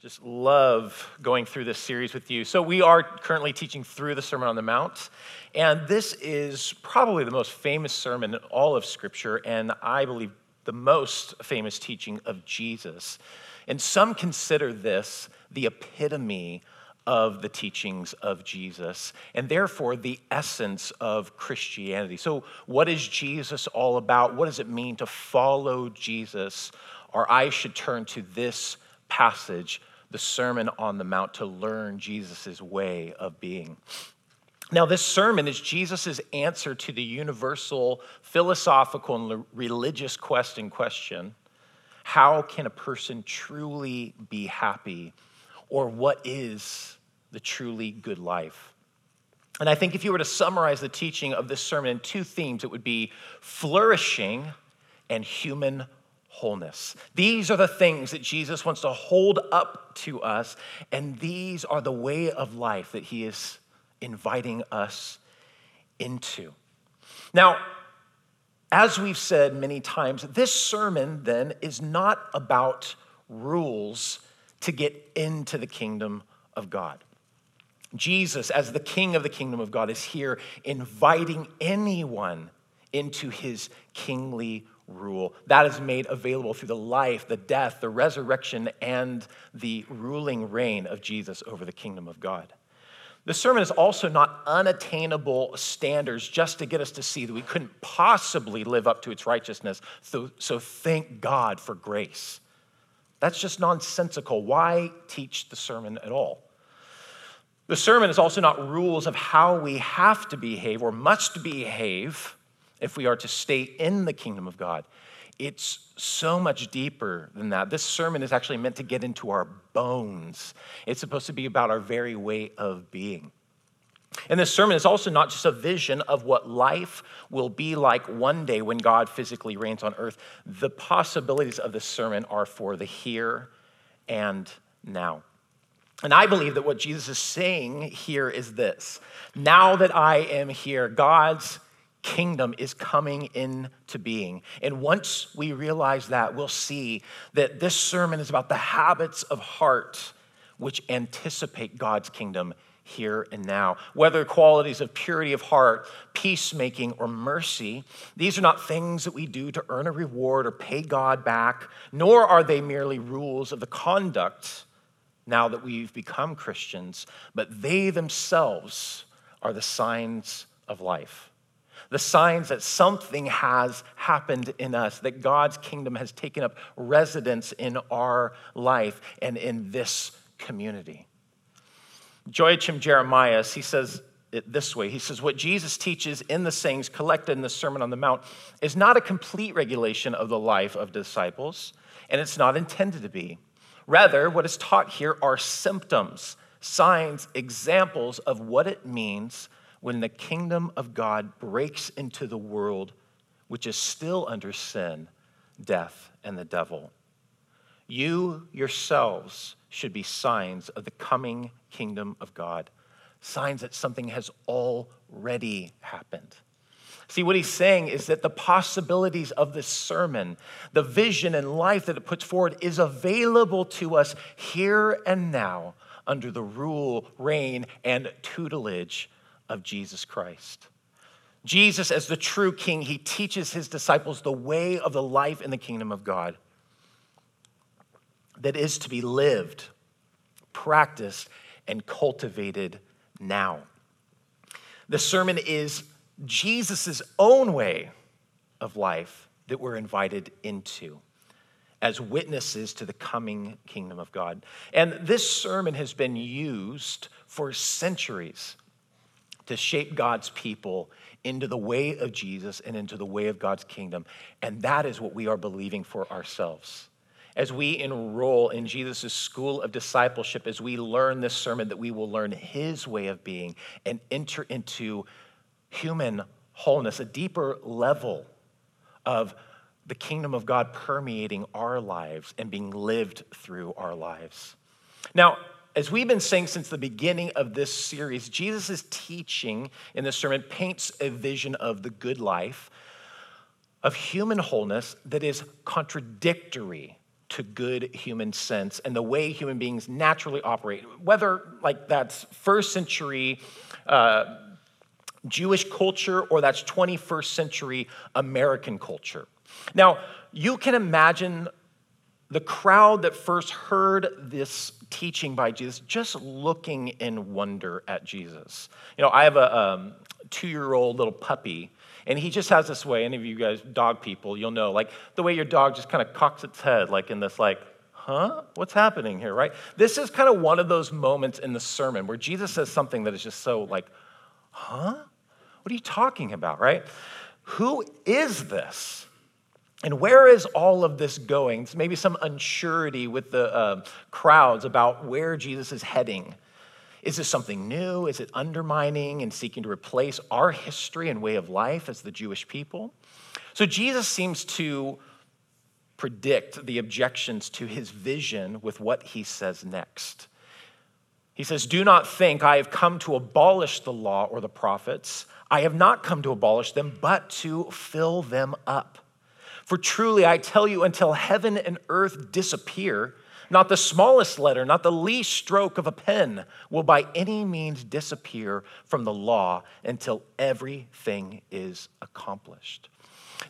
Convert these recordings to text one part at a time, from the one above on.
Just love going through this series with you. So, we are currently teaching through the Sermon on the Mount, and this is probably the most famous sermon in all of Scripture, and I believe the most famous teaching of Jesus. And some consider this the epitome of the teachings of Jesus, and therefore the essence of Christianity. So, what is Jesus all about? What does it mean to follow Jesus? Our eyes should turn to this passage the Sermon on the Mount to learn Jesus' way of being. Now, this sermon is Jesus' answer to the universal philosophical and religious question question how can a person truly be happy? Or what is the truly good life? And I think if you were to summarize the teaching of this sermon in two themes, it would be flourishing and human wholeness. These are the things that Jesus wants to hold up to us, and these are the way of life that he is inviting us into. Now, as we've said many times, this sermon then is not about rules to get into the kingdom of God. Jesus, as the king of the kingdom of God, is here inviting anyone into his kingly rule. That is made available through the life, the death, the resurrection, and the ruling reign of Jesus over the kingdom of God. The sermon is also not unattainable standards just to get us to see that we couldn't possibly live up to its righteousness. So, so thank God for grace. That's just nonsensical. Why teach the sermon at all? The sermon is also not rules of how we have to behave or must behave if we are to stay in the kingdom of God. It's so much deeper than that. This sermon is actually meant to get into our bones. It's supposed to be about our very way of being. And this sermon is also not just a vision of what life will be like one day when God physically reigns on earth. The possibilities of this sermon are for the here and now. And I believe that what Jesus is saying here is this Now that I am here, God's kingdom is coming into being. And once we realize that, we'll see that this sermon is about the habits of heart which anticipate God's kingdom here and now. Whether qualities of purity of heart, peacemaking, or mercy, these are not things that we do to earn a reward or pay God back, nor are they merely rules of the conduct now that we've become Christians, but they themselves are the signs of life the signs that something has happened in us, that God's kingdom has taken up residence in our life and in this community. Joachim Jeremias, he says it this way He says, What Jesus teaches in the sayings collected in the Sermon on the Mount is not a complete regulation of the life of disciples, and it's not intended to be. Rather, what is taught here are symptoms, signs, examples of what it means when the kingdom of God breaks into the world, which is still under sin, death, and the devil. You yourselves should be signs of the coming kingdom of God, signs that something has already happened. See, what he's saying is that the possibilities of this sermon, the vision and life that it puts forward, is available to us here and now under the rule, reign, and tutelage of Jesus Christ. Jesus, as the true king, he teaches his disciples the way of the life in the kingdom of God that is to be lived, practiced, and cultivated now. The sermon is Jesus' own way of life that we're invited into as witnesses to the coming kingdom of God. And this sermon has been used for centuries to shape God's people into the way of Jesus and into the way of God's kingdom. And that is what we are believing for ourselves. As we enroll in Jesus' school of discipleship, as we learn this sermon, that we will learn his way of being and enter into human wholeness, a deeper level of the kingdom of God permeating our lives and being lived through our lives. Now, as we've been saying since the beginning of this series, Jesus' teaching in this sermon paints a vision of the good life, of human wholeness that is contradictory to good human sense and the way human beings naturally operate, whether like that's first century uh, Jewish culture or that's 21st century American culture. Now, you can imagine the crowd that first heard this teaching by Jesus just looking in wonder at Jesus. You know, I have a um, two year old little puppy, and he just has this way. Any of you guys, dog people, you'll know, like the way your dog just kind of cocks its head, like in this, like, huh? What's happening here, right? This is kind of one of those moments in the sermon where Jesus says something that is just so like, huh? What are you talking about, right? Who is this? And where is all of this going? It's maybe some unsurety with the uh, crowds about where Jesus is heading. Is this something new? Is it undermining and seeking to replace our history and way of life as the Jewish people? So Jesus seems to predict the objections to his vision with what he says next. He says, Do not think I have come to abolish the law or the prophets. I have not come to abolish them, but to fill them up. For truly I tell you, until heaven and earth disappear, not the smallest letter, not the least stroke of a pen will by any means disappear from the law until everything is accomplished.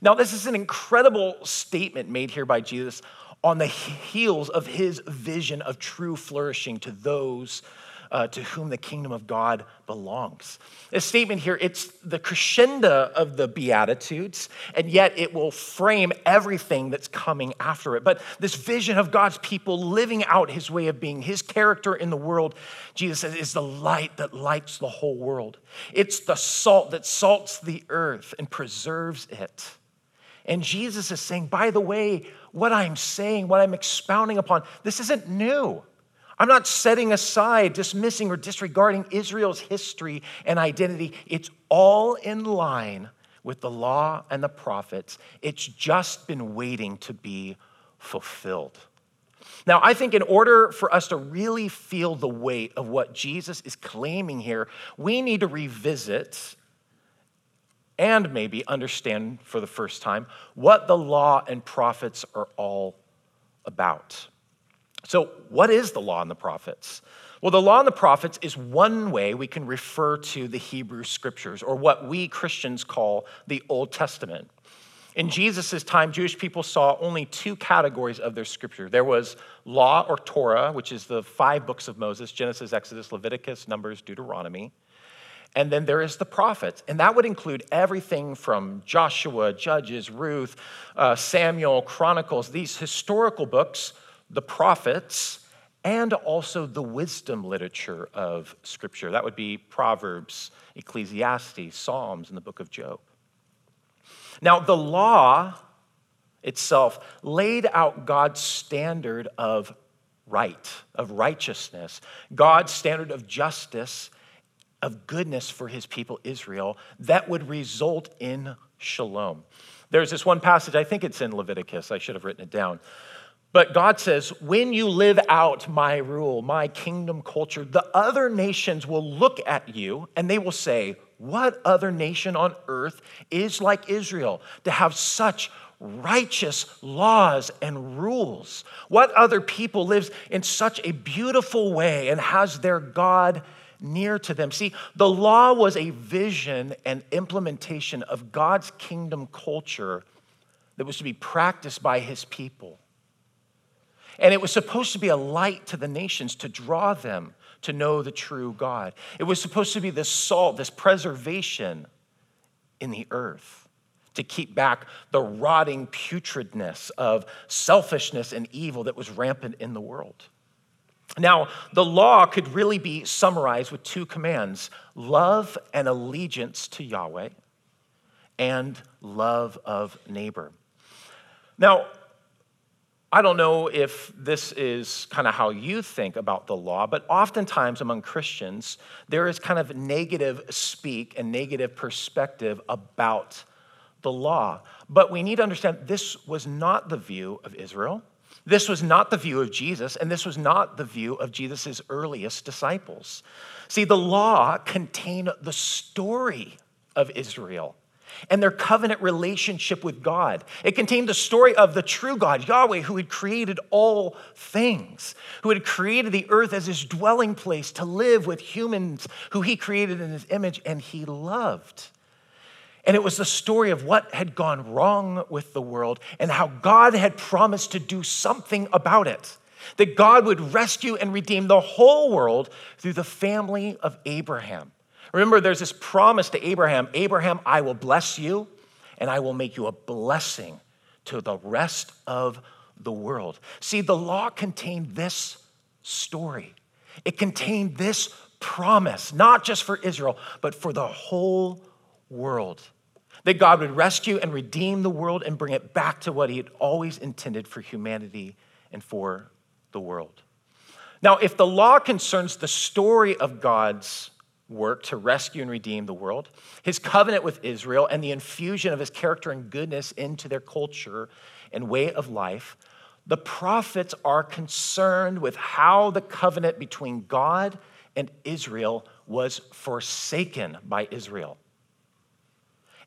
Now, this is an incredible statement made here by Jesus on the heels of his vision of true flourishing to those uh, to whom the kingdom of God belongs. This statement here, it's the crescendo of the Beatitudes, and yet it will frame everything that's coming after it. But this vision of God's people living out his way of being, his character in the world, Jesus says, is the light that lights the whole world. It's the salt that salts the earth and preserves it. And Jesus is saying, by the way, what I'm saying, what I'm expounding upon, this isn't new. I'm not setting aside, dismissing, or disregarding Israel's history and identity. It's all in line with the law and the prophets. It's just been waiting to be fulfilled. Now, I think in order for us to really feel the weight of what Jesus is claiming here, we need to revisit and maybe understand for the first time what the law and prophets are all about. So, what is the law and the prophets? Well, the law and the prophets is one way we can refer to the Hebrew scriptures, or what we Christians call the Old Testament. In Jesus' time, Jewish people saw only two categories of their scripture. There was law or Torah, which is the five books of Moses Genesis, Exodus, Leviticus, Numbers, Deuteronomy. And then there is the prophets, and that would include everything from Joshua, Judges, Ruth, uh, Samuel, Chronicles, these historical books the prophets, and also the wisdom literature of Scripture. That would be Proverbs, Ecclesiastes, Psalms, and the book of Job. Now, the law itself laid out God's standard of right, of righteousness, God's standard of justice, of goodness for his people Israel that would result in shalom. There's this one passage, I think it's in Leviticus, I should have written it down, but God says, when you live out my rule, my kingdom culture, the other nations will look at you and they will say, What other nation on earth is like Israel to have such righteous laws and rules? What other people lives in such a beautiful way and has their God near to them? See, the law was a vision and implementation of God's kingdom culture that was to be practiced by his people. And it was supposed to be a light to the nations to draw them to know the true God. It was supposed to be this salt, this preservation in the earth to keep back the rotting putridness of selfishness and evil that was rampant in the world. Now, the law could really be summarized with two commands love and allegiance to Yahweh, and love of neighbor. Now, I don't know if this is kind of how you think about the law, but oftentimes among Christians, there is kind of negative speak and negative perspective about the law. But we need to understand this was not the view of Israel. This was not the view of Jesus, and this was not the view of Jesus' earliest disciples. See, the law contained the story of Israel and their covenant relationship with God. It contained the story of the true God, Yahweh, who had created all things, who had created the earth as his dwelling place to live with humans who he created in his image and he loved. And it was the story of what had gone wrong with the world and how God had promised to do something about it. That God would rescue and redeem the whole world through the family of Abraham. Remember, there's this promise to Abraham Abraham, I will bless you and I will make you a blessing to the rest of the world. See, the law contained this story, it contained this promise, not just for Israel, but for the whole world. That God would rescue and redeem the world and bring it back to what He had always intended for humanity and for the world. Now, if the law concerns the story of God's work to rescue and redeem the world, his covenant with Israel, and the infusion of his character and goodness into their culture and way of life, the prophets are concerned with how the covenant between God and Israel was forsaken by Israel.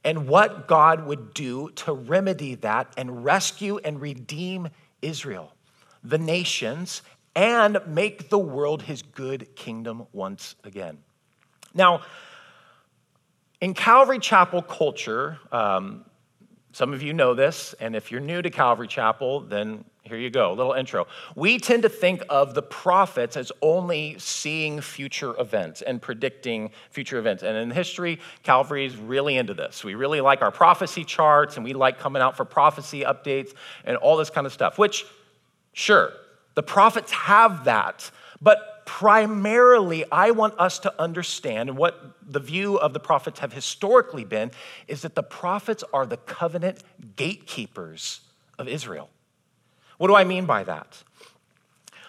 And what God would do to remedy that and rescue and redeem Israel, the nations, and make the world his good kingdom once again. Now, in Calvary Chapel culture, um, some of you know this, and if you're new to Calvary Chapel, then here you go, a little intro. We tend to think of the prophets as only seeing future events and predicting future events. And in history, Calvary is really into this. We really like our prophecy charts and we like coming out for prophecy updates and all this kind of stuff, which, sure, the prophets have that. But primarily, I want us to understand, and what the view of the prophets have historically been, is that the prophets are the covenant gatekeepers of Israel. What do I mean by that?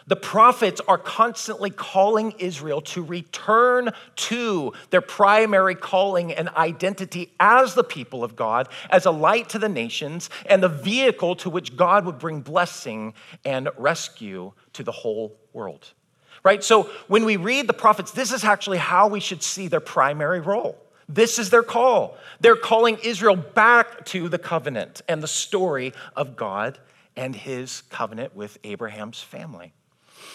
The prophets are constantly calling Israel to return to their primary calling and identity as the people of God, as a light to the nations, and the vehicle to which God would bring blessing and rescue to the whole world right? So when we read the prophets, this is actually how we should see their primary role. This is their call. They're calling Israel back to the covenant and the story of God and his covenant with Abraham's family.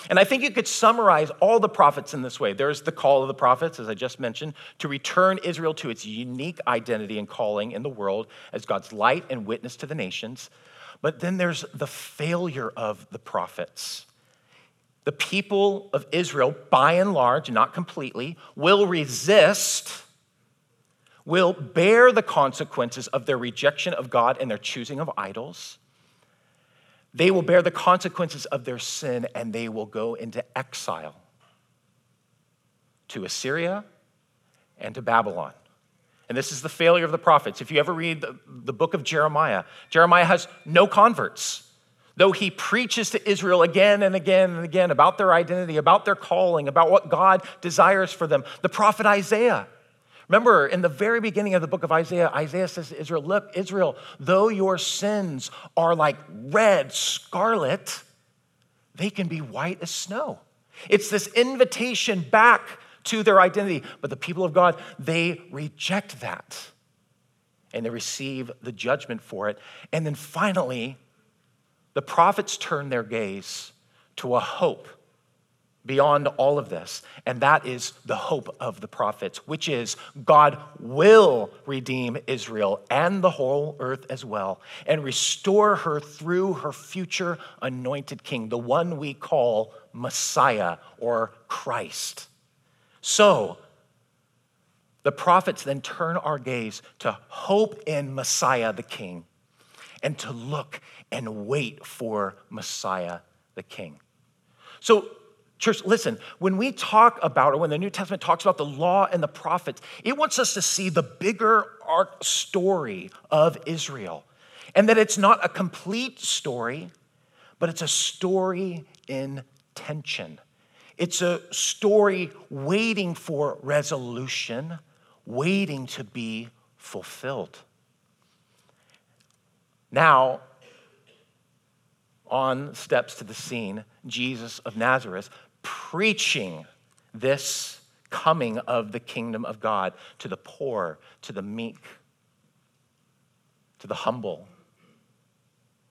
And I think you could summarize all the prophets in this way. There's the call of the prophets, as I just mentioned, to return Israel to its unique identity and calling in the world as God's light and witness to the nations. But then there's the failure of the prophets the people of Israel, by and large, not completely, will resist, will bear the consequences of their rejection of God and their choosing of idols. They will bear the consequences of their sin and they will go into exile to Assyria and to Babylon. And this is the failure of the prophets. If you ever read the, the book of Jeremiah, Jeremiah has no converts though he preaches to Israel again and again and again about their identity, about their calling, about what God desires for them, the prophet Isaiah. Remember, in the very beginning of the book of Isaiah, Isaiah says to Israel, Look, Israel, though your sins are like red scarlet, they can be white as snow. It's this invitation back to their identity. But the people of God, they reject that and they receive the judgment for it. And then finally, the prophets turn their gaze to a hope beyond all of this, and that is the hope of the prophets, which is God will redeem Israel and the whole earth as well, and restore her through her future anointed king, the one we call Messiah or Christ. So, the prophets then turn our gaze to hope in Messiah the king and to look and wait for Messiah the King. So, church, listen, when we talk about, or when the New Testament talks about the law and the prophets, it wants us to see the bigger arc story of Israel. And that it's not a complete story, but it's a story in tension. It's a story waiting for resolution, waiting to be fulfilled. Now, on steps to the scene, Jesus of Nazareth, preaching this coming of the kingdom of God to the poor, to the meek, to the humble,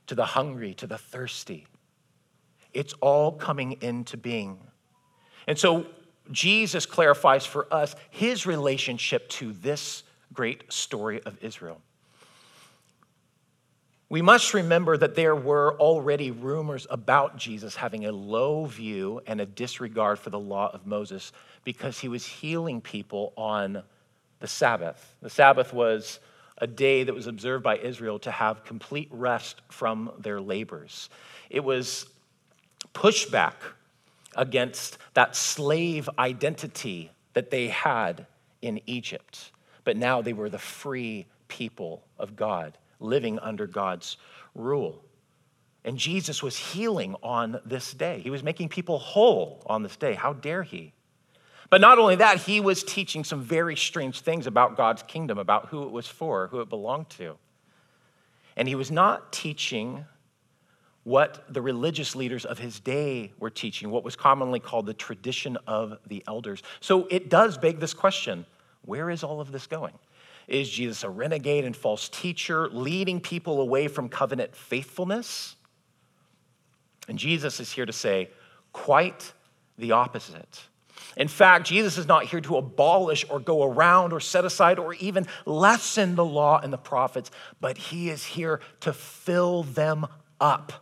to the hungry, to the thirsty. It's all coming into being. And so Jesus clarifies for us his relationship to this great story of Israel. We must remember that there were already rumors about Jesus having a low view and a disregard for the law of Moses because he was healing people on the Sabbath. The Sabbath was a day that was observed by Israel to have complete rest from their labors. It was pushback against that slave identity that they had in Egypt. But now they were the free people of God living under God's rule. And Jesus was healing on this day. He was making people whole on this day. How dare he? But not only that, he was teaching some very strange things about God's kingdom, about who it was for, who it belonged to. And he was not teaching what the religious leaders of his day were teaching, what was commonly called the tradition of the elders. So it does beg this question where is all of this going? Is Jesus a renegade and false teacher, leading people away from covenant faithfulness? And Jesus is here to say quite the opposite. In fact, Jesus is not here to abolish or go around or set aside or even lessen the law and the prophets, but he is here to fill them up.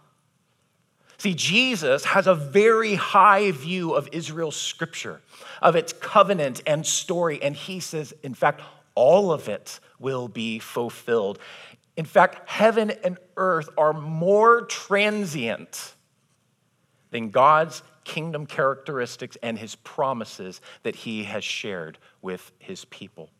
See, Jesus has a very high view of Israel's scripture, of its covenant and story, and he says, in fact, all of it will be fulfilled. In fact, heaven and earth are more transient than God's kingdom characteristics and his promises that he has shared with his people.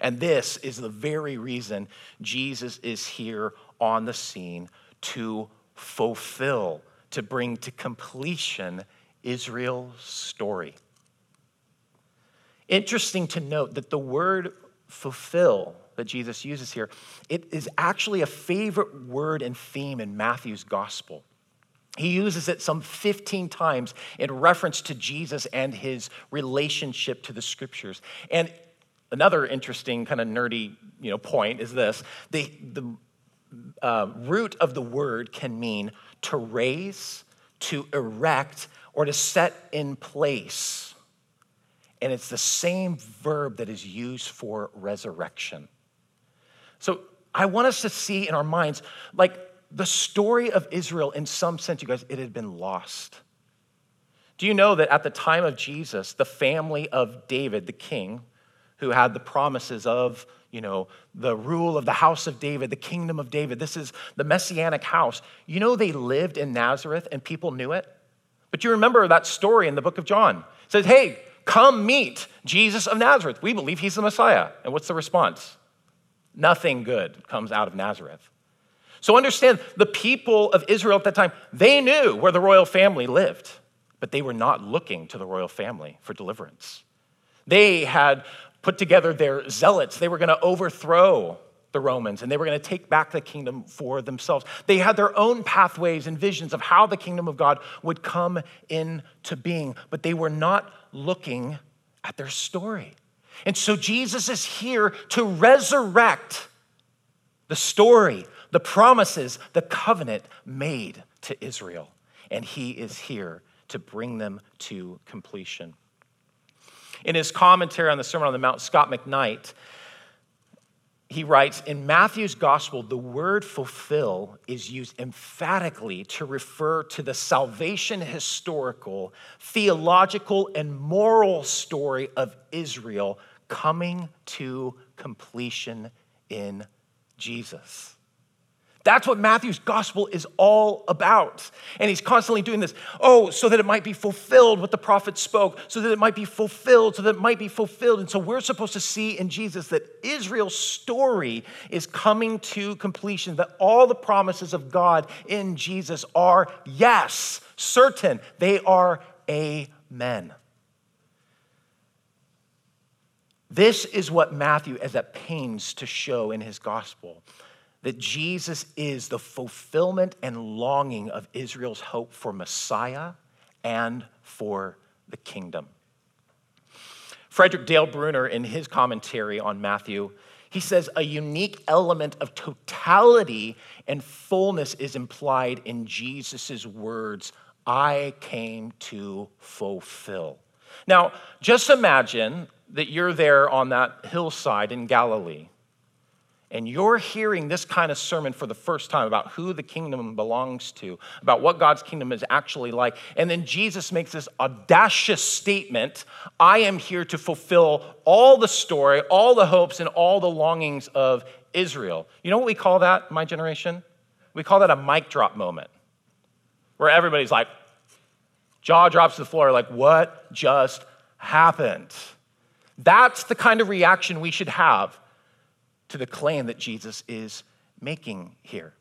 And this is the very reason Jesus is here on the scene to fulfill, to bring to completion Israel's story. Interesting to note that the word fulfill that Jesus uses here, it is actually a favorite word and theme in Matthew's gospel. He uses it some 15 times in reference to Jesus and his relationship to the scriptures. And another interesting kind of nerdy you know, point is this the, the uh, root of the word can mean to raise, to erect, or to set in place and it's the same verb that is used for resurrection. So I want us to see in our minds, like the story of Israel, in some sense, you guys, it had been lost. Do you know that at the time of Jesus, the family of David, the king, who had the promises of, you know, the rule of the house of David, the kingdom of David, this is the messianic house. You know, they lived in Nazareth and people knew it. But you remember that story in the book of John. It says, hey, Come meet Jesus of Nazareth. We believe he's the Messiah. And what's the response? Nothing good comes out of Nazareth. So understand the people of Israel at that time, they knew where the royal family lived, but they were not looking to the royal family for deliverance. They had put together their zealots. They were going to overthrow the Romans and they were going to take back the kingdom for themselves. They had their own pathways and visions of how the kingdom of God would come into being, but they were not looking at their story. And so Jesus is here to resurrect the story, the promises, the covenant made to Israel. And he is here to bring them to completion. In his commentary on the Sermon on the Mount, Scot McKnight he writes In Matthew's gospel, the word fulfill is used emphatically to refer to the salvation historical, theological, and moral story of Israel coming to completion in Jesus. That's what Matthew's gospel is all about. And he's constantly doing this. Oh, so that it might be fulfilled what the prophet spoke, so that it might be fulfilled, so that it might be fulfilled. And so we're supposed to see in Jesus that Israel's story is coming to completion, that all the promises of God in Jesus are yes, certain. They are amen. This is what Matthew is at pains to show in his gospel that Jesus is the fulfillment and longing of Israel's hope for Messiah and for the kingdom. Frederick Dale Bruner, in his commentary on Matthew, he says a unique element of totality and fullness is implied in Jesus' words I came to fulfill. Now, just imagine that you're there on that hillside in Galilee and you're hearing this kind of sermon for the first time about who the kingdom belongs to, about what God's kingdom is actually like, and then Jesus makes this audacious statement I am here to fulfill all the story, all the hopes, and all the longings of Israel. You know what we call that, my generation? We call that a mic drop moment, where everybody's like, jaw drops to the floor, like, what just happened? That's the kind of reaction we should have to the claim that Jesus is making here.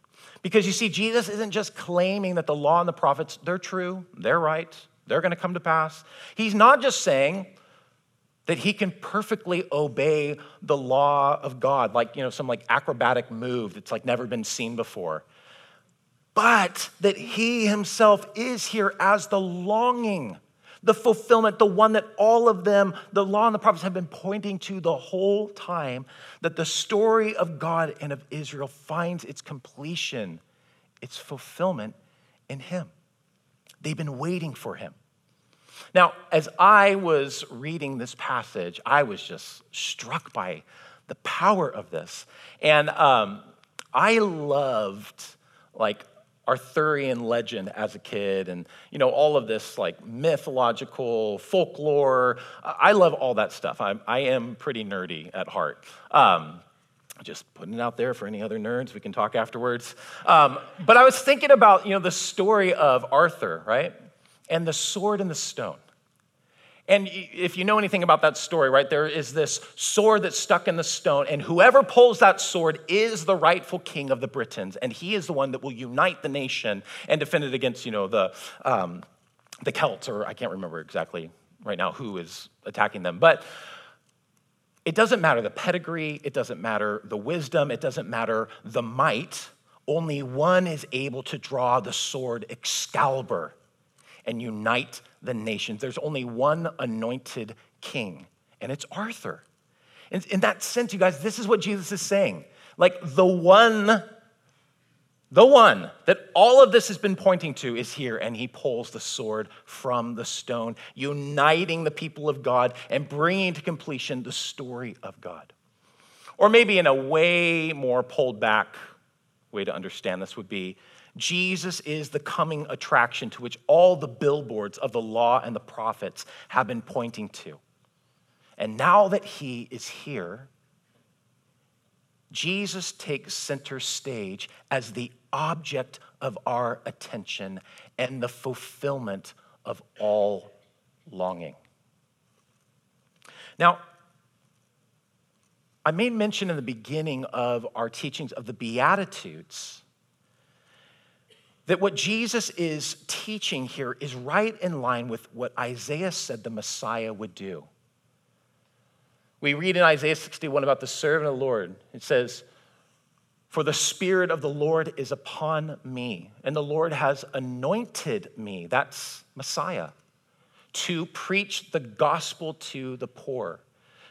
Because you see, Jesus isn't just claiming that the law and the prophets, they're true, they're right, they're going to come to pass. He's not just saying that he can perfectly obey the law of God, like, you know, some like acrobatic move that's like never been seen before. But that he himself is here as the longing the fulfillment, the one that all of them, the law and the prophets, have been pointing to the whole time, that the story of God and of Israel finds its completion, its fulfillment in Him. They've been waiting for Him. Now, as I was reading this passage, I was just struck by the power of this. And um, I loved, like, Arthurian legend as a kid and you know all of this like mythological folklore. I love all that stuff. I'm, I am pretty nerdy at heart. Um, just putting it out there for any other nerds we can talk afterwards. Um, but i was thinking about you know the story of arthur right? And the sword and the stone and if you know anything about that story, right, there is this sword that's stuck in the stone, and whoever pulls that sword is the rightful king of the Britons, and he is the one that will unite the nation and defend it against, you know, the, um, the Celts, or I can't remember exactly right now who is attacking them. But it doesn't matter the pedigree, it doesn't matter the wisdom, it doesn't matter the might. Only one is able to draw the sword Excalibur and unite the nations. There's only one anointed king, and it's Arthur. In, in that sense, you guys, this is what Jesus is saying. Like the one, the one that all of this has been pointing to is here, and he pulls the sword from the stone, uniting the people of God and bringing to completion the story of God. Or maybe in a way more pulled back way to understand this would be Jesus is the coming attraction to which all the billboards of the law and the prophets have been pointing to. And now that he is here, Jesus takes center stage as the object of our attention and the fulfillment of all longing. Now, I made mention in the beginning of our teachings of the Beatitudes that what Jesus is teaching here is right in line with what Isaiah said the Messiah would do. We read in Isaiah 61 about the servant of the Lord. It says, For the Spirit of the Lord is upon me, and the Lord has anointed me, that's Messiah, to preach the gospel to the poor,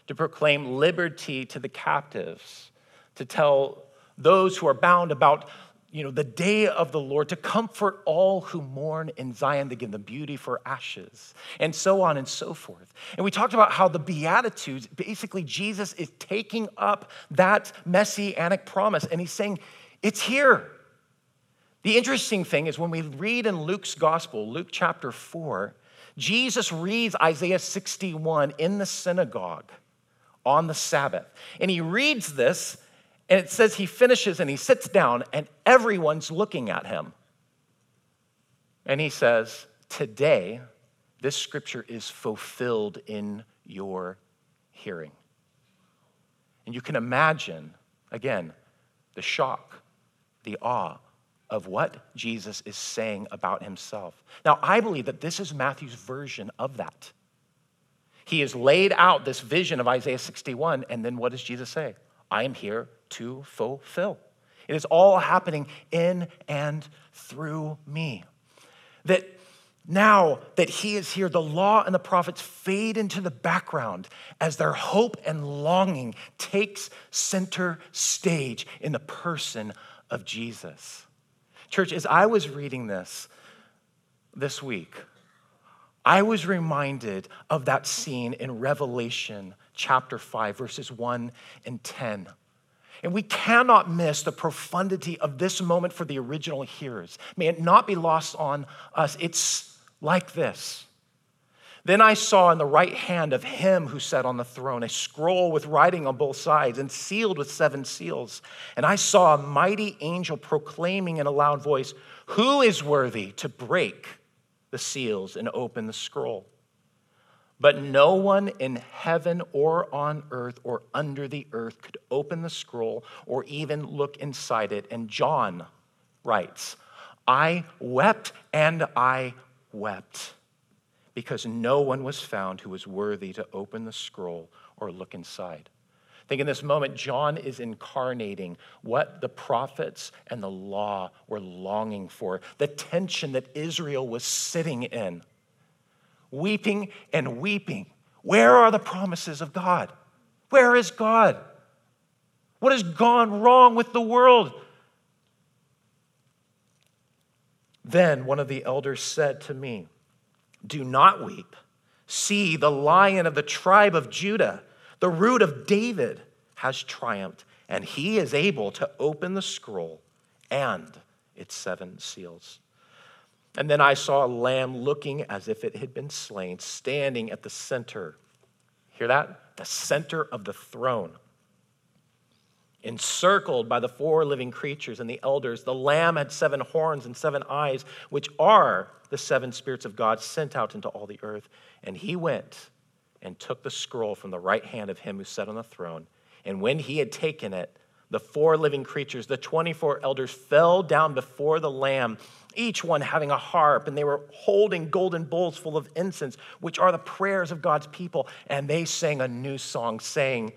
to proclaim liberty to the captives, to tell those who are bound about you know, the day of the Lord to comfort all who mourn in Zion, to give them beauty for ashes, and so on and so forth. And we talked about how the Beatitudes, basically, Jesus is taking up that messianic promise and he's saying, It's here. The interesting thing is when we read in Luke's gospel, Luke chapter 4, Jesus reads Isaiah 61 in the synagogue on the Sabbath. And he reads this and it says he finishes and he sits down, and everyone's looking at him. And he says, Today, this scripture is fulfilled in your hearing. And you can imagine, again, the shock, the awe of what Jesus is saying about himself. Now, I believe that this is Matthew's version of that. He has laid out this vision of Isaiah 61, and then what does Jesus say? I am here to fulfill. It is all happening in and through me. That Now that he is here, the law and the prophets fade into the background as their hope and longing takes center stage in the person of Jesus. Church, as I was reading this this week, I was reminded of that scene in Revelation chapter 5, verses 1 and 10 and we cannot miss the profundity of this moment for the original hearers. May it not be lost on us. It's like this. Then I saw in the right hand of him who sat on the throne a scroll with writing on both sides and sealed with seven seals. And I saw a mighty angel proclaiming in a loud voice, Who is worthy to break the seals and open the scroll? But no one in heaven or on earth or under the earth could open the scroll or even look inside it. And John writes, I wept and I wept because no one was found who was worthy to open the scroll or look inside. I think in this moment, John is incarnating what the prophets and the law were longing for, the tension that Israel was sitting in weeping and weeping. Where are the promises of God? Where is God? What has gone wrong with the world? Then one of the elders said to me, Do not weep. See, the lion of the tribe of Judah, the root of David, has triumphed, and he is able to open the scroll and its seven seals. And then I saw a lamb looking as if it had been slain, standing at the center. Hear that? The center of the throne. Encircled by the four living creatures and the elders, the lamb had seven horns and seven eyes, which are the seven spirits of God sent out into all the earth. And he went and took the scroll from the right hand of him who sat on the throne. And when he had taken it, the four living creatures, the 24 elders, fell down before the Lamb, each one having a harp, and they were holding golden bowls full of incense, which are the prayers of God's people. And they sang a new song, saying,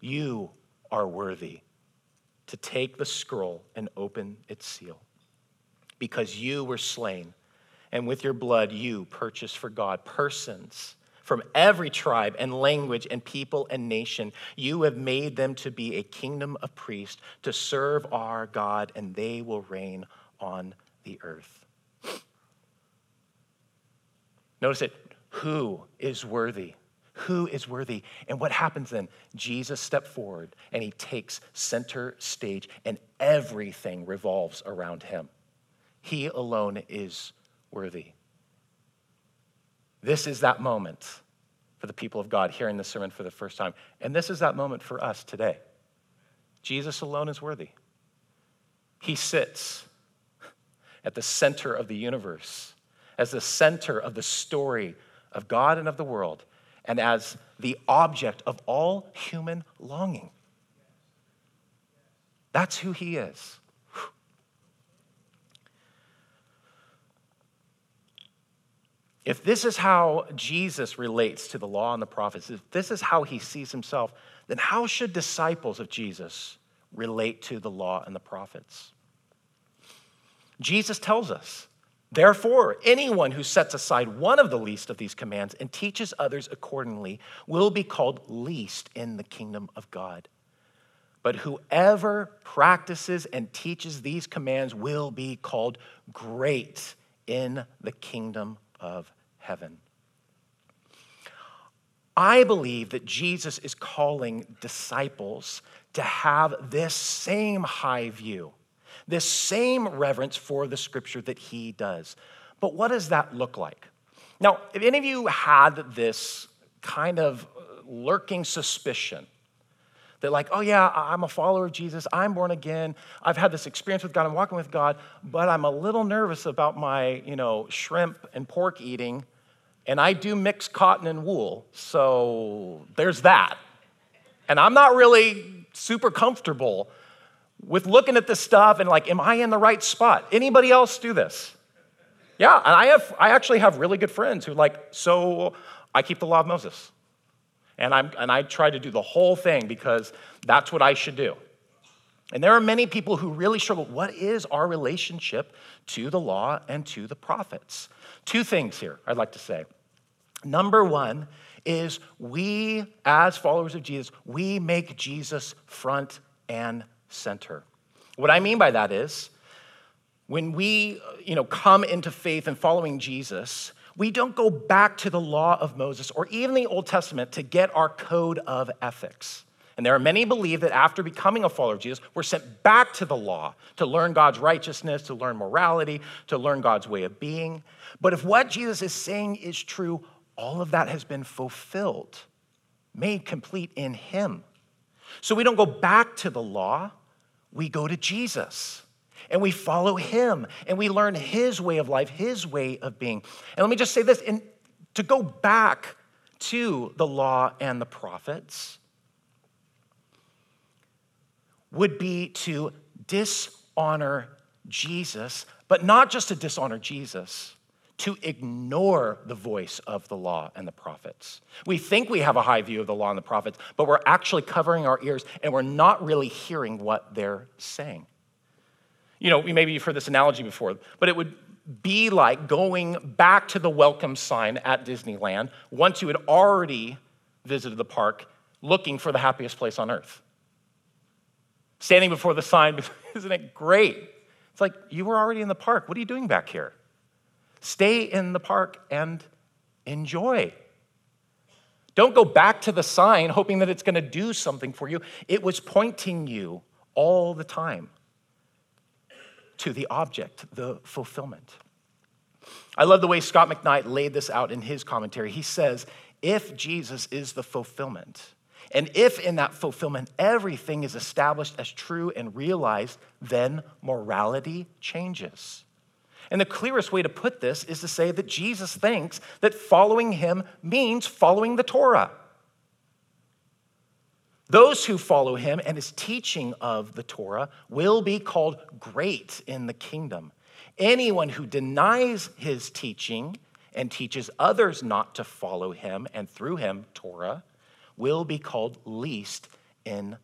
You are worthy to take the scroll and open its seal, because you were slain, and with your blood you purchased for God persons from every tribe and language and people and nation. You have made them to be a kingdom of priests to serve our God, and they will reign on the earth. Notice it who is worthy? Who is worthy? And what happens then? Jesus steps forward and he takes center stage, and everything revolves around him. He alone is worthy. This is that moment for the people of God hearing this sermon for the first time. And this is that moment for us today. Jesus alone is worthy. He sits at the center of the universe, as the center of the story of God and of the world, and as the object of all human longing. That's who he is. If this is how Jesus relates to the law and the prophets, if this is how he sees himself, then how should disciples of Jesus relate to the law and the prophets? Jesus tells us, therefore, anyone who sets aside one of the least of these commands and teaches others accordingly will be called least in the kingdom of God. But whoever practices and teaches these commands will be called great in the kingdom of heaven. I believe that Jesus is calling disciples to have this same high view, this same reverence for the scripture that he does. But what does that look like? Now, if any of you had this kind of lurking suspicion that like, oh yeah, I'm a follower of Jesus, I'm born again, I've had this experience with God, I'm walking with God, but I'm a little nervous about my, you know, shrimp and pork eating, and I do mix cotton and wool, so there's that. And I'm not really super comfortable with looking at this stuff and like, am I in the right spot? Anybody else do this? Yeah, and I have I actually have really good friends who like, so I keep the law of Moses. And, I'm, and I try to do the whole thing because that's what I should do. And there are many people who really struggle. What is our relationship to the law and to the prophets? Two things here I'd like to say. Number one is we, as followers of Jesus, we make Jesus front and center. What I mean by that is when we you know, come into faith and following Jesus, we don't go back to the law of Moses or even the Old Testament to get our code of ethics. And there are many who believe that after becoming a follower of Jesus, we're sent back to the law to learn God's righteousness, to learn morality, to learn God's way of being. But if what Jesus is saying is true, all of that has been fulfilled, made complete in Him. So we don't go back to the law, we go to Jesus and we follow Him and we learn His way of life, His way of being. And let me just say this in, to go back to the law and the prophets would be to dishonor Jesus, but not just to dishonor Jesus, to ignore the voice of the law and the prophets. We think we have a high view of the law and the prophets, but we're actually covering our ears and we're not really hearing what they're saying. You know, maybe you've heard this analogy before, but it would be like going back to the welcome sign at Disneyland once you had already visited the park looking for the happiest place on earth standing before the sign, isn't it great? It's like, you were already in the park. What are you doing back here? Stay in the park and enjoy. Don't go back to the sign hoping that it's going to do something for you. It was pointing you all the time to the object, the fulfillment. I love the way Scot McKnight laid this out in his commentary. He says, if Jesus is the fulfillment, and if in that fulfillment everything is established as true and realized, then morality changes. And the clearest way to put this is to say that Jesus thinks that following him means following the Torah. Those who follow him and his teaching of the Torah will be called great in the kingdom. Anyone who denies his teaching and teaches others not to follow him and through him, Torah, will be called least in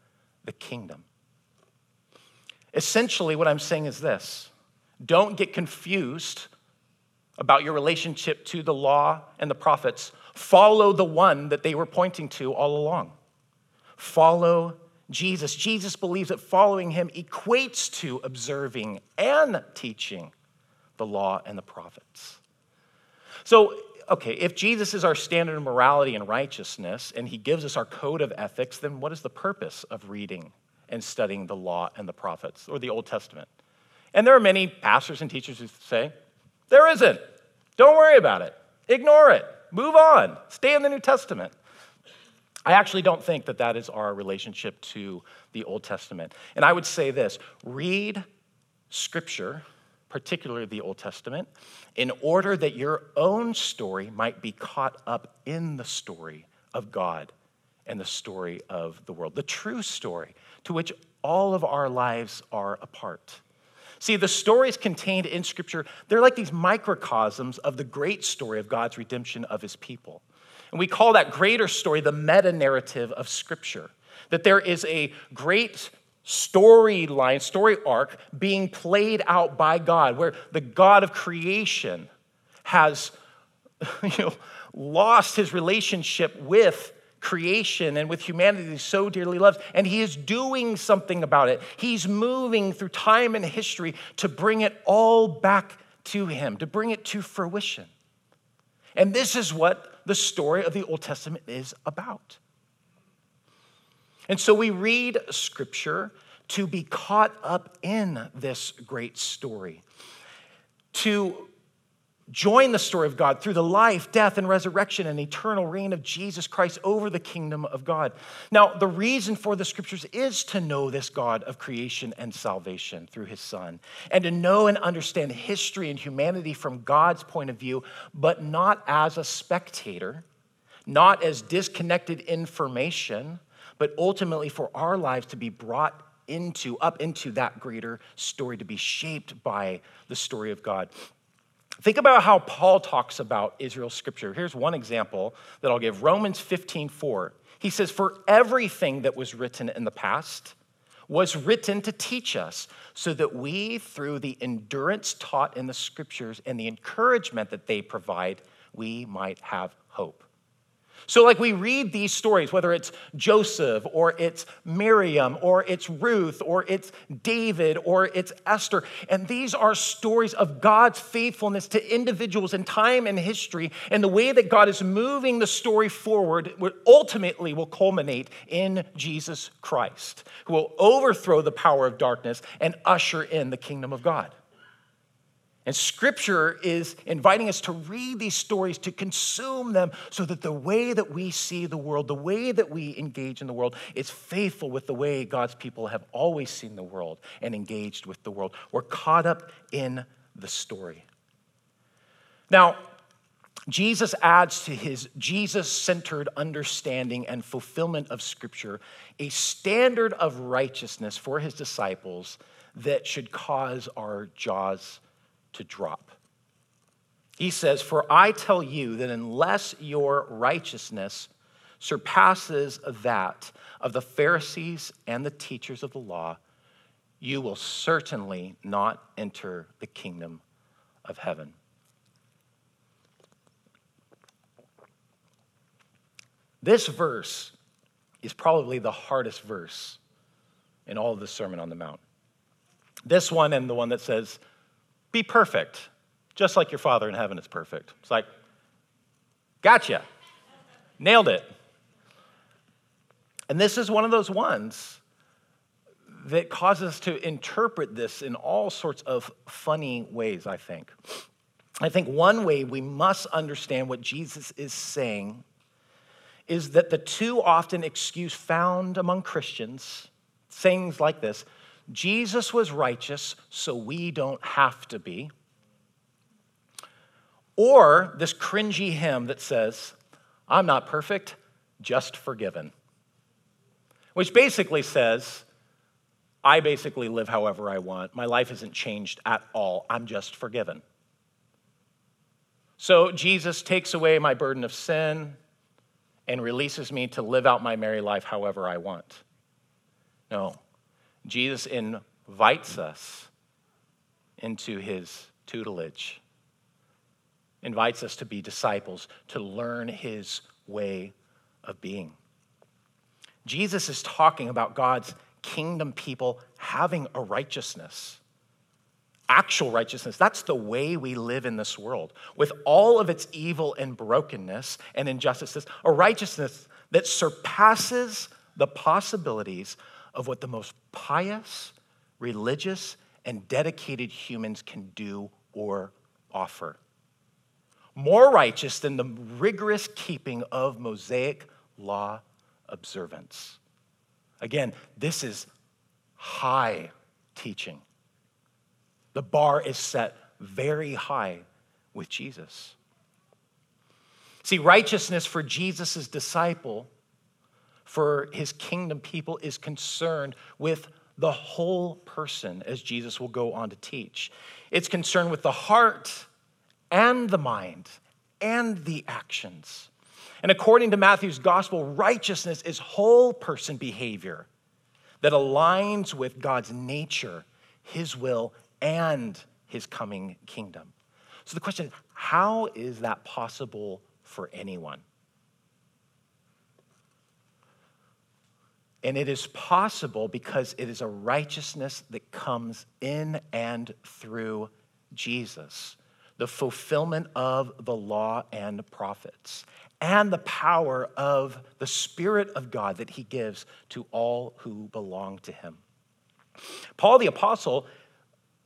the kingdom. Essentially, what I'm saying is this don't get confused about your relationship to the law and the prophets. Follow the one that they were pointing to all along. Follow Jesus. Jesus believes that following him equates to observing and teaching the law and the prophets. So okay, if Jesus is our standard of morality and righteousness, and he gives us our code of ethics, then what is the purpose of reading and studying the law and the prophets or the Old Testament? And there are many pastors and teachers who say, there isn't. Don't worry about it. Ignore it. Move on. Stay in the New Testament. I actually don't think that that is our relationship to the Old Testament. And I would say this read Scripture particularly the Old Testament, in order that your own story might be caught up in the story of God and the story of the world, the true story to which all of our lives are a part. See, the stories contained in Scripture, they're like these microcosms of the great story of God's redemption of his people. And we call that greater story the meta narrative of Scripture. That there is a great storyline, story arc being played out by God, where the God of creation has you know, lost his relationship with creation and with humanity he so dearly loves, and he is doing something about it. He's moving through time and history to bring it all back to him, to bring it to fruition. And this is what the story of the Old Testament is about. And so we read scripture to be caught up in this great story, to join the story of God through the life, death, and resurrection and eternal reign of Jesus Christ over the kingdom of God. Now, the reason for the scriptures is to know this God of creation and salvation through his Son, and to know and understand history and humanity from God's point of view, but not as a spectator, not as disconnected information but ultimately for our lives to be brought into, up into that greater story, to be shaped by the story of God. Think about how Paul talks about Israel's scripture. Here's one example that I'll give Romans 15 4. He says, For everything that was written in the past was written to teach us so that we, through the endurance taught in the scriptures and the encouragement that they provide, we might have hope. So, like we read these stories, whether it's Joseph or it's Miriam or it's Ruth or it's David or it's Esther, and these are stories of God's faithfulness to individuals in time and history, and the way that God is moving the story forward ultimately will culminate in Jesus Christ, who will overthrow the power of darkness and usher in the kingdom of God. And scripture is inviting us to read these stories, to consume them, so that the way that we see the world, the way that we engage in the world, is faithful with the way God's people have always seen the world and engaged with the world. We're caught up in the story. Now, Jesus adds to his Jesus centered understanding and fulfillment of Scripture a standard of righteousness for his disciples that should cause our jaws to drop. He says, For I tell you that unless your righteousness surpasses that of the Pharisees and the teachers of the law, you will certainly not enter the kingdom of heaven. This verse is probably the hardest verse in all of the Sermon on the Mount. This one and the one that says, be perfect, just like your Father in heaven is perfect. It's like, gotcha. Nailed it. And this is one of those ones that causes us to interpret this in all sorts of funny ways, I think. I think one way we must understand what Jesus is saying is that the too often excuse found among Christians, sayings like this, Jesus was righteous, so we don't have to be. Or this cringy hymn that says, I'm not perfect, just forgiven. Which basically says, I basically live however I want. My life isn't changed at all. I'm just forgiven. So Jesus takes away my burden of sin and releases me to live out my merry life however I want. No, Jesus invites us into his tutelage, invites us to be disciples, to learn his way of being. Jesus is talking about God's kingdom people having a righteousness, actual righteousness. That's the way we live in this world, with all of its evil and brokenness and injustices, a righteousness that surpasses the possibilities of what the most pious, religious, and dedicated humans can do or offer. More righteous than the rigorous keeping of Mosaic law observance. Again, this is high teaching. The bar is set very high with Jesus. See, righteousness for Jesus' disciple for his kingdom people is concerned with the whole person, as Jesus will go on to teach. It's concerned with the heart and the mind and the actions. And according to Matthew's gospel, righteousness is whole person behavior that aligns with God's nature, his will, and his coming kingdom. So the question is how is that possible for anyone? And it is possible because it is a righteousness that comes in and through Jesus, the fulfillment of the law and prophets, and the power of the Spirit of God that he gives to all who belong to him. Paul the Apostle,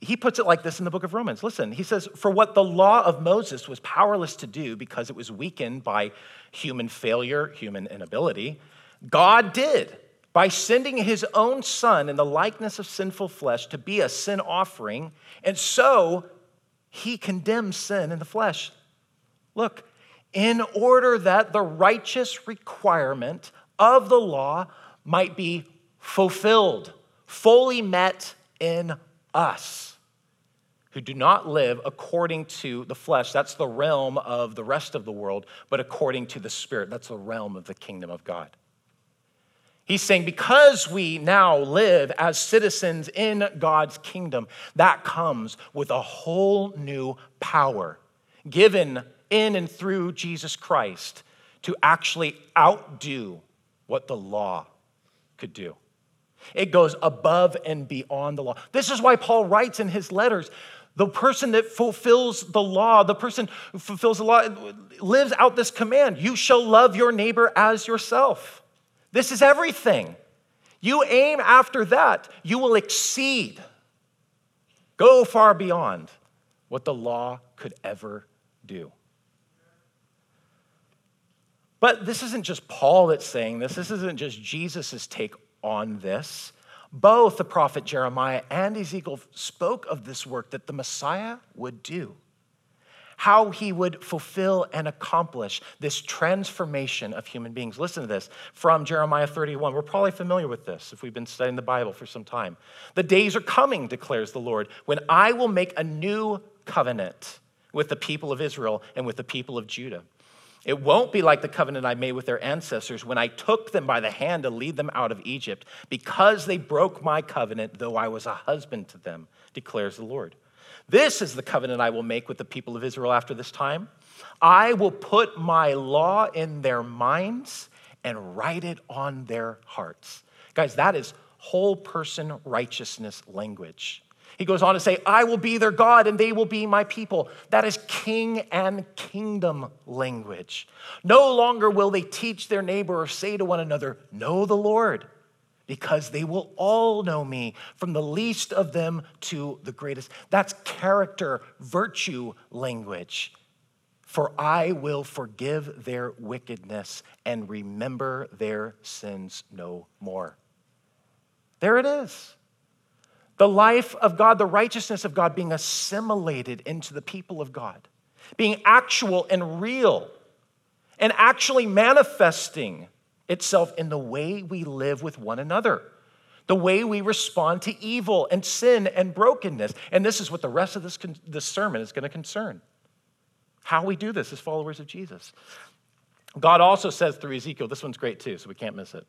he puts it like this in the book of Romans. Listen, he says, For what the law of Moses was powerless to do because it was weakened by human failure, human inability, God did by sending his own son in the likeness of sinful flesh to be a sin offering, and so he condemns sin in the flesh. Look, in order that the righteous requirement of the law might be fulfilled, fully met in us who do not live according to the flesh. That's the realm of the rest of the world, but according to the Spirit. That's the realm of the kingdom of God. He's saying because we now live as citizens in God's kingdom, that comes with a whole new power given in and through Jesus Christ to actually outdo what the law could do. It goes above and beyond the law. This is why Paul writes in his letters the person that fulfills the law, the person who fulfills the law, lives out this command you shall love your neighbor as yourself. This is everything. You aim after that, you will exceed, go far beyond what the law could ever do. But this isn't just Paul that's saying this, this isn't just Jesus' take on this. Both the prophet Jeremiah and Ezekiel spoke of this work that the Messiah would do, how he would fulfill and accomplish this transformation of human beings. Listen to this from Jeremiah 31. We're probably familiar with this if we've been studying the Bible for some time. The days are coming, declares the Lord, when I will make a new covenant with the people of Israel and with the people of Judah. It won't be like the covenant I made with their ancestors when I took them by the hand to lead them out of Egypt, because they broke my covenant, though I was a husband to them, declares the Lord. This is the covenant I will make with the people of Israel after this time. I will put my law in their minds and write it on their hearts. Guys, that is whole person righteousness language. He goes on to say, I will be their God and they will be my people. That is king and kingdom language. No longer will they teach their neighbor or say to one another, Know the Lord, because they will all know me, from the least of them to the greatest. That's character, virtue language. For I will forgive their wickedness and remember their sins no more. There it is. The life of God, the righteousness of God being assimilated into the people of God, being actual and real, and actually manifesting itself in the way we live with one another, the way we respond to evil and sin and brokenness. And this is what the rest of this, this sermon is going to concern how we do this as followers of Jesus. God also says through Ezekiel, this one's great too, so we can't miss it.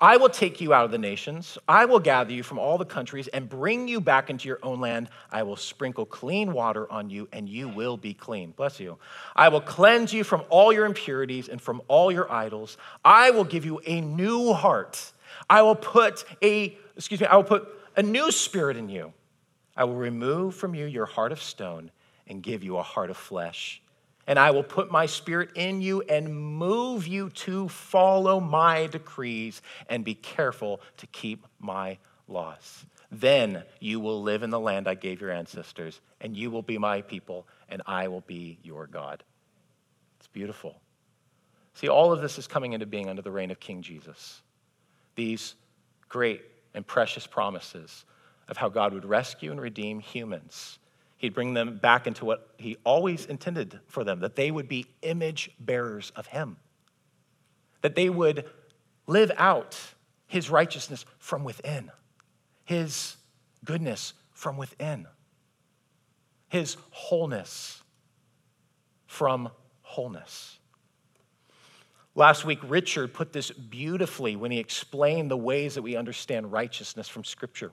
I will take you out of the nations. I will gather you from all the countries and bring you back into your own land. I will sprinkle clean water on you, and you will be clean. Bless you. I will cleanse you from all your impurities and from all your idols. I will give you a new heart. I will put a, excuse me, I will put a new spirit in you. I will remove from you your heart of stone and give you a heart of flesh and I will put my spirit in you and move you to follow my decrees and be careful to keep my laws. Then you will live in the land I gave your ancestors, and you will be my people, and I will be your God. It's beautiful. See, all of this is coming into being under the reign of King Jesus. These great and precious promises of how God would rescue and redeem humans He'd bring them back into what he always intended for them that they would be image bearers of him, that they would live out his righteousness from within, his goodness from within, his wholeness from wholeness. Last week, Richard put this beautifully when he explained the ways that we understand righteousness from Scripture.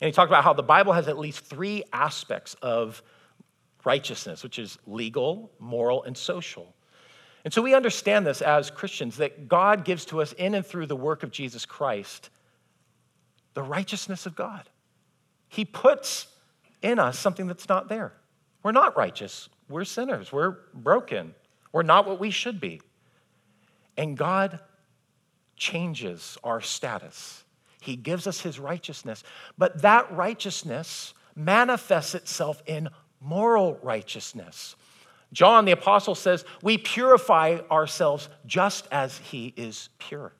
And he talked about how the Bible has at least three aspects of righteousness, which is legal, moral, and social. And so we understand this as Christians that God gives to us in and through the work of Jesus Christ the righteousness of God. He puts in us something that's not there. We're not righteous. We're sinners. We're broken. We're not what we should be. And God changes our status. He gives us his righteousness. But that righteousness manifests itself in moral righteousness. John the apostle says, We purify ourselves just as he is pure.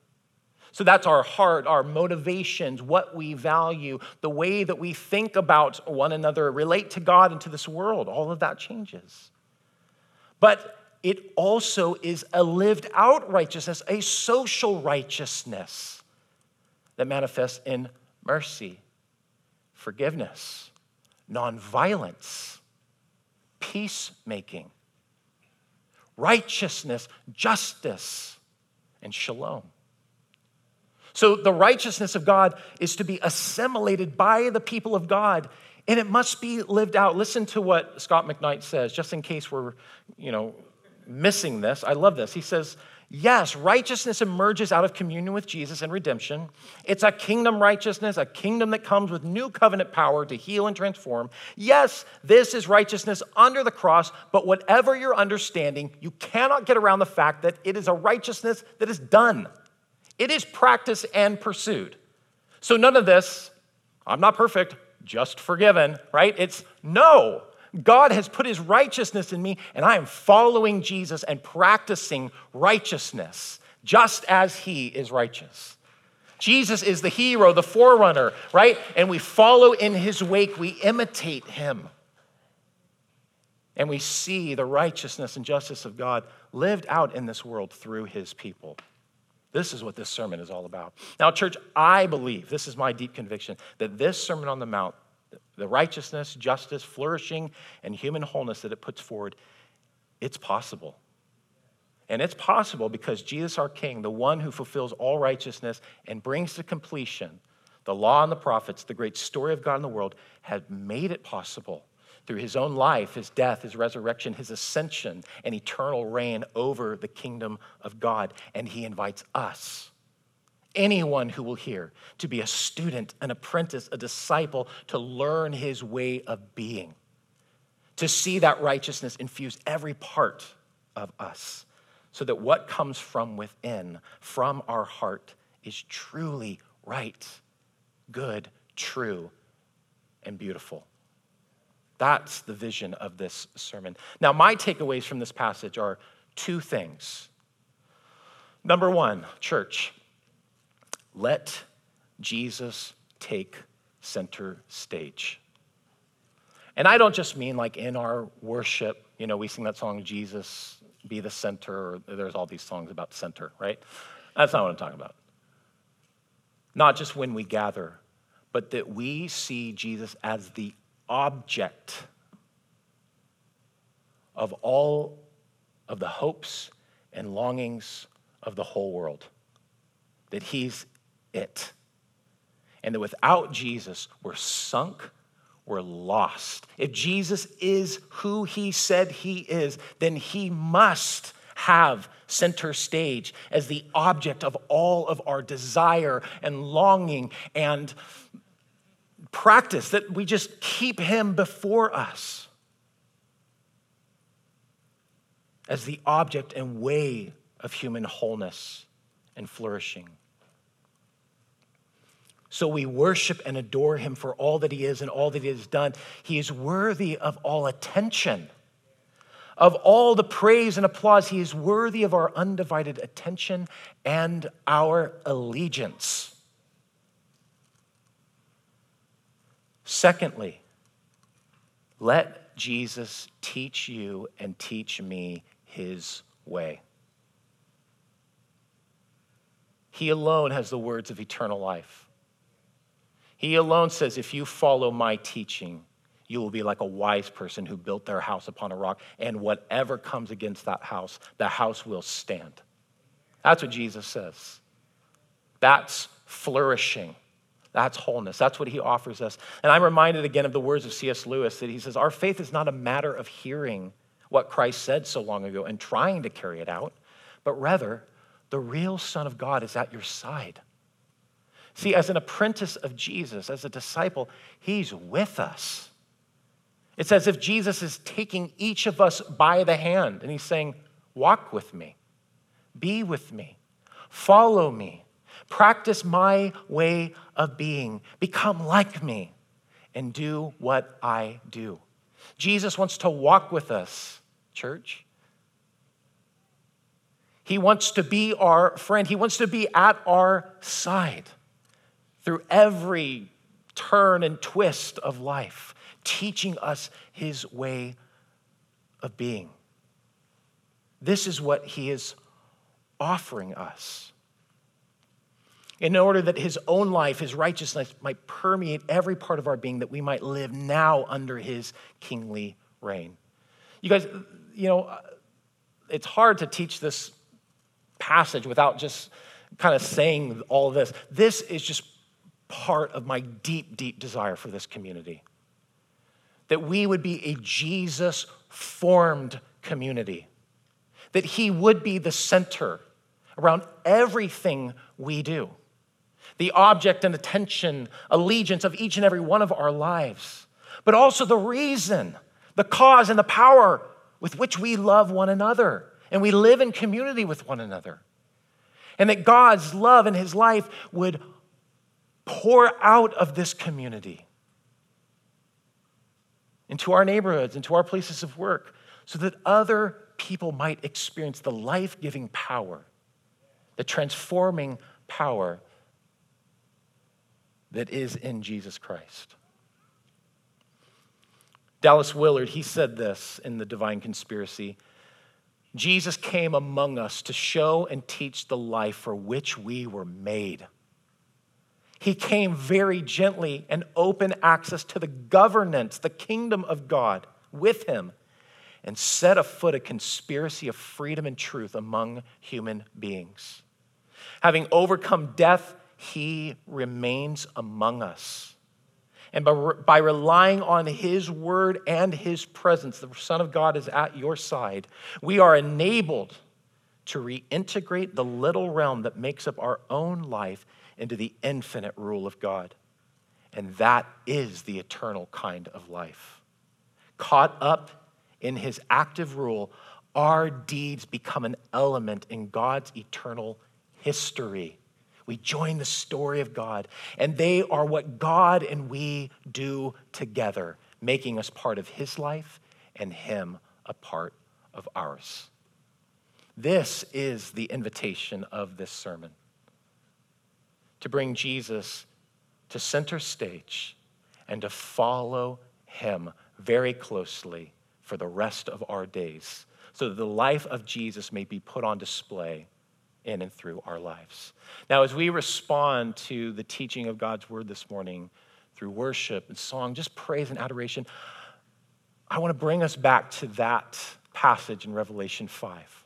So that's our heart, our motivations, what we value, the way that we think about one another, relate to God and to this world. All of that changes. But it also is a lived out righteousness, a social righteousness that manifests in mercy, forgiveness, nonviolence, peacemaking, righteousness, justice, and shalom. So the righteousness of God is to be assimilated by the people of God and it must be lived out. Listen to what Scot McKnight says, just in case we're, you know, missing this. I love this. He says, Yes, righteousness emerges out of communion with Jesus and redemption. It's a kingdom righteousness, a kingdom that comes with new covenant power to heal and transform. Yes, this is righteousness under the cross, but whatever your understanding, you cannot get around the fact that it is a righteousness that is done. It is practiced and pursued. So none of this, I'm not perfect, just forgiven, right? It's no. God has put his righteousness in me, and I am following Jesus and practicing righteousness just as he is righteous. Jesus is the hero, the forerunner, right? And we follow in his wake, we imitate him. And we see the righteousness and justice of God lived out in this world through his people. This is what this sermon is all about. Now, church, I believe, this is my deep conviction, that this Sermon on the Mount, the righteousness, justice, flourishing, and human wholeness that it puts forward, it's possible. And it's possible because Jesus, our King, the one who fulfills all righteousness and brings to completion the law and the prophets, the great story of God in the world, has made it possible through his own life, his death, his resurrection, his ascension, and eternal reign over the kingdom of God. And he invites us, anyone who will hear, to be a student, an apprentice, a disciple, to learn his way of being, to see that righteousness infuse every part of us, so that what comes from within, from our heart, is truly right, good, true, and beautiful. That's the vision of this sermon. Now, my takeaways from this passage are two things. Number one, church, let Jesus take center stage. And I don't just mean like in our worship, you know, we sing that song, Jesus be the center, or there's all these songs about center, right? That's not what I'm talking about. Not just when we gather, but that we see Jesus as the object of all of the hopes and longings of the whole world. That He's it. And that without Jesus, we're sunk, we're lost. If Jesus is who He said He is, then He must have center stage as the object of all of our desire and longing and practice, that we just keep Him before us as the object and way of human wholeness and flourishing. So we worship and adore him for all that he is and all that he has done. He is worthy of all attention, of all the praise and applause. He is worthy of our undivided attention and our allegiance. Secondly, let Jesus teach you and teach me his way. He alone has the words of eternal life. He alone says, If you follow my teaching, you will be like a wise person who built their house upon a rock, and whatever comes against that house, the house will stand. That's what Jesus says. That's flourishing. That's wholeness. That's what he offers us. And I'm reminded again of the words of C.S. Lewis that he says, Our faith is not a matter of hearing what Christ said so long ago and trying to carry it out, but rather, the real Son of God is at your side. See, as an apprentice of Jesus, as a disciple, he's with us. It's as if Jesus is taking each of us by the hand and he's saying, Walk with me, be with me, follow me. Practice my way of being. Become like me and do what I do. Jesus wants to walk with us, church. He wants to be our friend. He wants to be at our side through every turn and twist of life, teaching us his way of being. This is what he is offering us in order that his own life, his righteousness, might permeate every part of our being, that we might live now under his kingly reign. You guys, you know, it's hard to teach this passage without just kind of saying all this. This is just part of my deep, deep desire for this community. That we would be a Jesus formed community, that He would be the center around everything we do, the object and attention, allegiance of each and every one of our lives, but also the reason, the cause, and the power with which we love one another and we live in community with one another. And that God's love and His life would pour out of this community into our neighborhoods, into our places of work, so that other people might experience the life giving power, the transforming power that is in Jesus Christ. Dallas Willard, he said this in The Divine Conspiracy Jesus came among us to show and teach the life for which we were made. He came very gently and open access to the governance, the kingdom of God with him, and set afoot a conspiracy of freedom and truth among human beings. Having overcome death, he remains among us. And by, by relying on His word and His presence, the Son of God is at your side, we are enabled to reintegrate the little realm that makes up our own life into the infinite rule of God. And that is the eternal kind of life. Caught up in His active rule, our deeds become an element in God's eternal history. We join the story of God, and they are what God and we do together, making us part of His life and Him a part of ours. This is the invitation of this sermon to bring Jesus to center stage and to follow Him very closely for the rest of our days so that the life of Jesus may be put on display in and through our lives. Now, as we respond to the teaching of God's word this morning through worship and song, just praise and adoration, I want to bring us back to that passage in Revelation 5.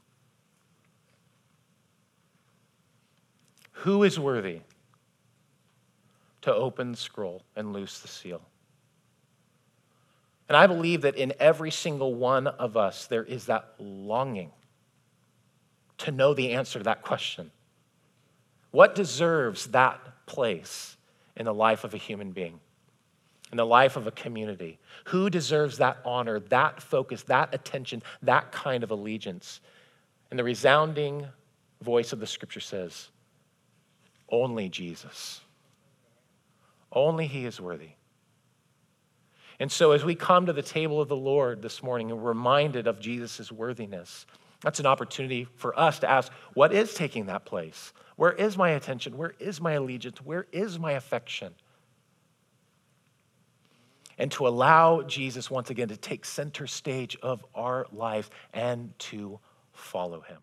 Who is worthy to open the scroll and loose the seal? And I believe that in every single one of us, there is that longing to know the answer to that question. What deserves that place in the life of a human being, in the life of a community? Who deserves that honor, that focus, that attention, that kind of allegiance? And the resounding voice of the scripture says, only Jesus. Only He is worthy. And so, as we come to the table of the Lord this morning and we're reminded of Jesus' worthiness, that's an opportunity for us to ask what is taking that place? Where is my attention? Where is my allegiance? Where is my affection? And to allow Jesus once again to take center stage of our lives and to follow him.